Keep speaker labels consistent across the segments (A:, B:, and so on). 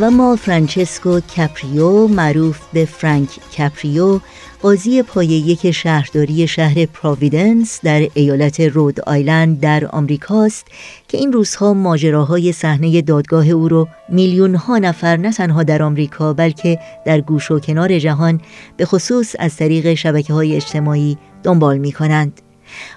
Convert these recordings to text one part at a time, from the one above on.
A: و ما فرانچسکو کپریو معروف به فرانک کپریو قاضی پایه یک شهرداری شهر پراویدنس در ایالت رود آیلند در آمریکاست که این روزها ماجراهای صحنه دادگاه او رو میلیون ها نفر نه تنها در آمریکا بلکه در گوش و کنار جهان به خصوص از طریق شبکه های اجتماعی دنبال می کنند.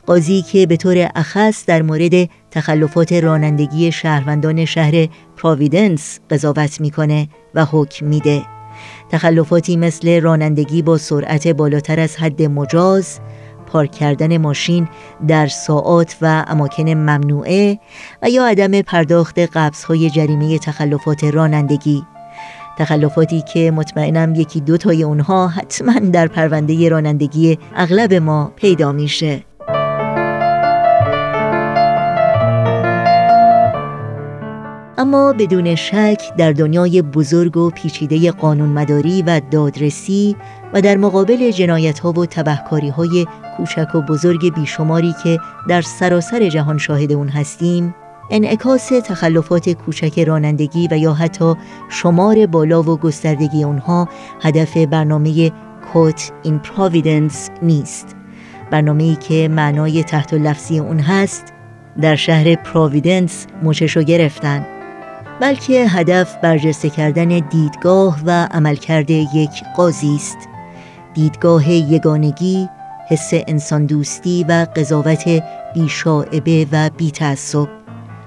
A: قاضی که به طور اخص در مورد تخلفات رانندگی شهروندان شهر پراویدنس قضاوت می‌کنه و حکم میده. تخلفاتی مثل رانندگی با سرعت بالاتر از حد مجاز پارک کردن ماشین در ساعات و اماکن ممنوعه و یا عدم پرداخت قبضهای جریمه تخلفات رانندگی. تخلفاتی که مطمئنم یکی دو تای اونها حتما در پرونده رانندگی اغلب ما پیدا میشه. اما بدون شک در دنیای بزرگ و پیچیده قانونمداری و دادرسی و در مقابل جنایت ها و تبهکاری های کوچک و بزرگ بیشماری که در سراسر جهان شاهد اون هستیم انعکاس تخلفات کوچک رانندگی و یا حتی شمار بالا و گستردگی اونها هدف برنامه کوت این پراویدنس نیست. برنامه‌ای که معنای تحت لفظی اون هست در شهر پراویدنس موچشو گرفتن. بلکه هدف برجسته کردن دیدگاه و عملکرد یک قاضی است. دیدگاه یگانگی حس انسان دوستی و قضاوت بیشاعبه و بیتعصب.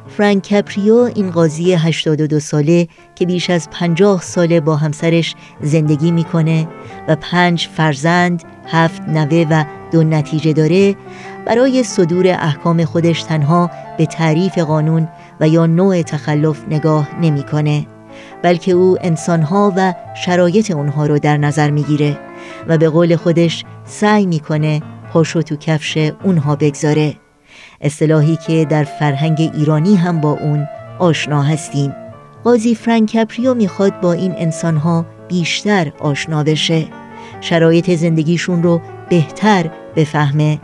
A: فرانک کپریو این قاضی 82 ساله که بیش از 50 ساله با همسرش زندگی می‌کنه و پنج فرزند، هفت نوه و دو نتیجه داره برای صدور احکام خودش تنها به تعریف قانون و یا نوع تخلف نگاه نمی‌کنه بلکه او انسانها و شرایط اونها رو در نظر می‌گیره و به قول خودش سعی می‌کنه پاشو تو کفش اونها بگذاره. اصطلاحی که در فرهنگ ایرانی هم با اون آشنا هستیم. قاضی فرانک کپریو می‌خواد با این انسانها بیشتر آشنا بشه. شرایط زندگیشون رو بهتر بفهمه.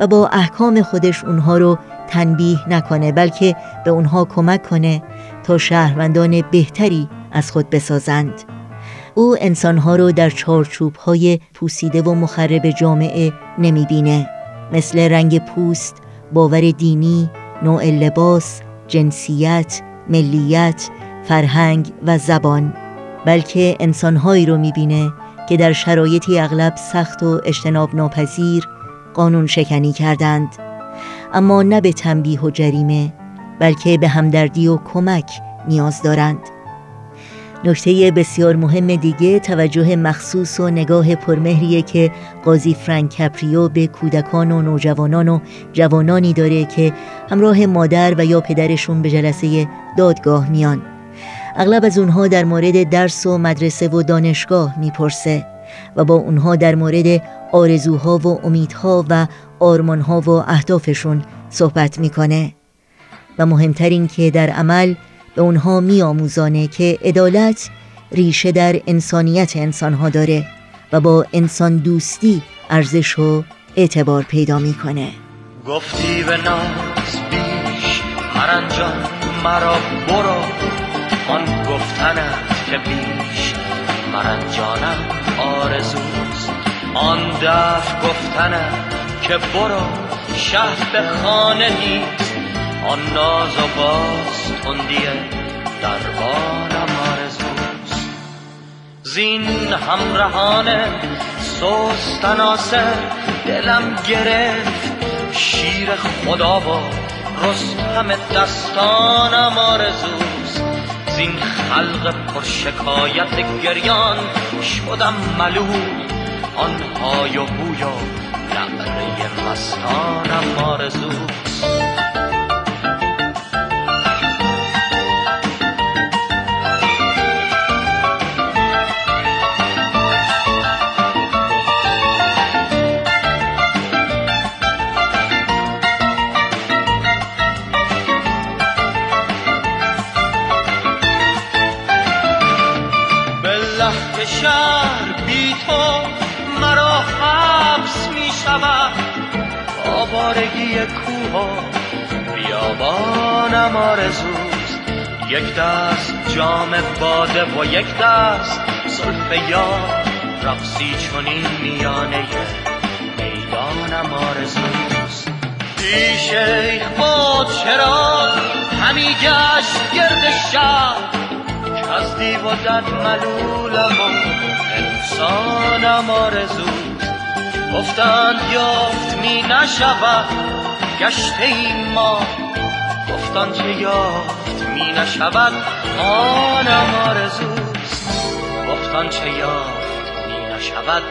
A: و با احکام خودش اونها رو تنبیه نکنه بلکه به اونها کمک کنه تا شهروندان بهتری از خود بسازند. او انسانها رو در چارچوب های پوسیده و مخرب جامعه نمی‌بینه. مثل رنگ پوست، باور دینی، نوع لباس، جنسیت، ملیت، فرهنگ و زبان. بلکه انسانهایی رو می‌بینه که در شرایطی اغلب سخت و اجتناب ناپذیر قانون شکنی کردند اما نه به تنبیه و جریمه بلکه به همدردی و کمک نیاز دارند. نکته بسیار مهم دیگه توجه مخصوص و نگاه پرمهریه که قاضی فرانک کپریو به کودکان و نوجوانان و جوانانی داره که همراه مادر و یا پدرشون به جلسه دادگاه میان. اغلب از اونها در مورد درس و مدرسه و دانشگاه می‌پرسه. و با اونها در مورد آرزوها و امیدها و آرمانها و اهدافشون صحبت می‌کنه. و مهمتر این که در عمل به اونها میآموزانه که عدالت ریشه در انسانیت انسانها داره و با انسان دوستی ارزش و اعتبار پیدا می‌کنه.
B: گفتی به ناز بیش مرنجان مرا برو. آن گفتن که بیش مرنجانم. آرزوست. آن دف گفتنم که برو شهر خانه نیست. آن ناز و باز تندیه دربانم آرزوست. زین همراهانه سوست تناسر دلم گرفت. شیر خدا و رستم دستانم آرزوست. زین خلق پر شکایت گریان شدم ملول. آن های و بوی و نعره مستانم آرزوست. شهر بی تو مرا حبس می کنارگی کوها بیابانم آرزوست. یک دست جام باده و یک دست زلف رقصی چونین میانه می‌دانم آرزوست. پیش با چرا همی گشت گرد شهر؟ دیو و دد ملولم و انسانم آرزوست گفتند یافت می نشود گشته این ما. گفتند چه یافت می نشود آنم آرزوست گفتند چه یافت می نشود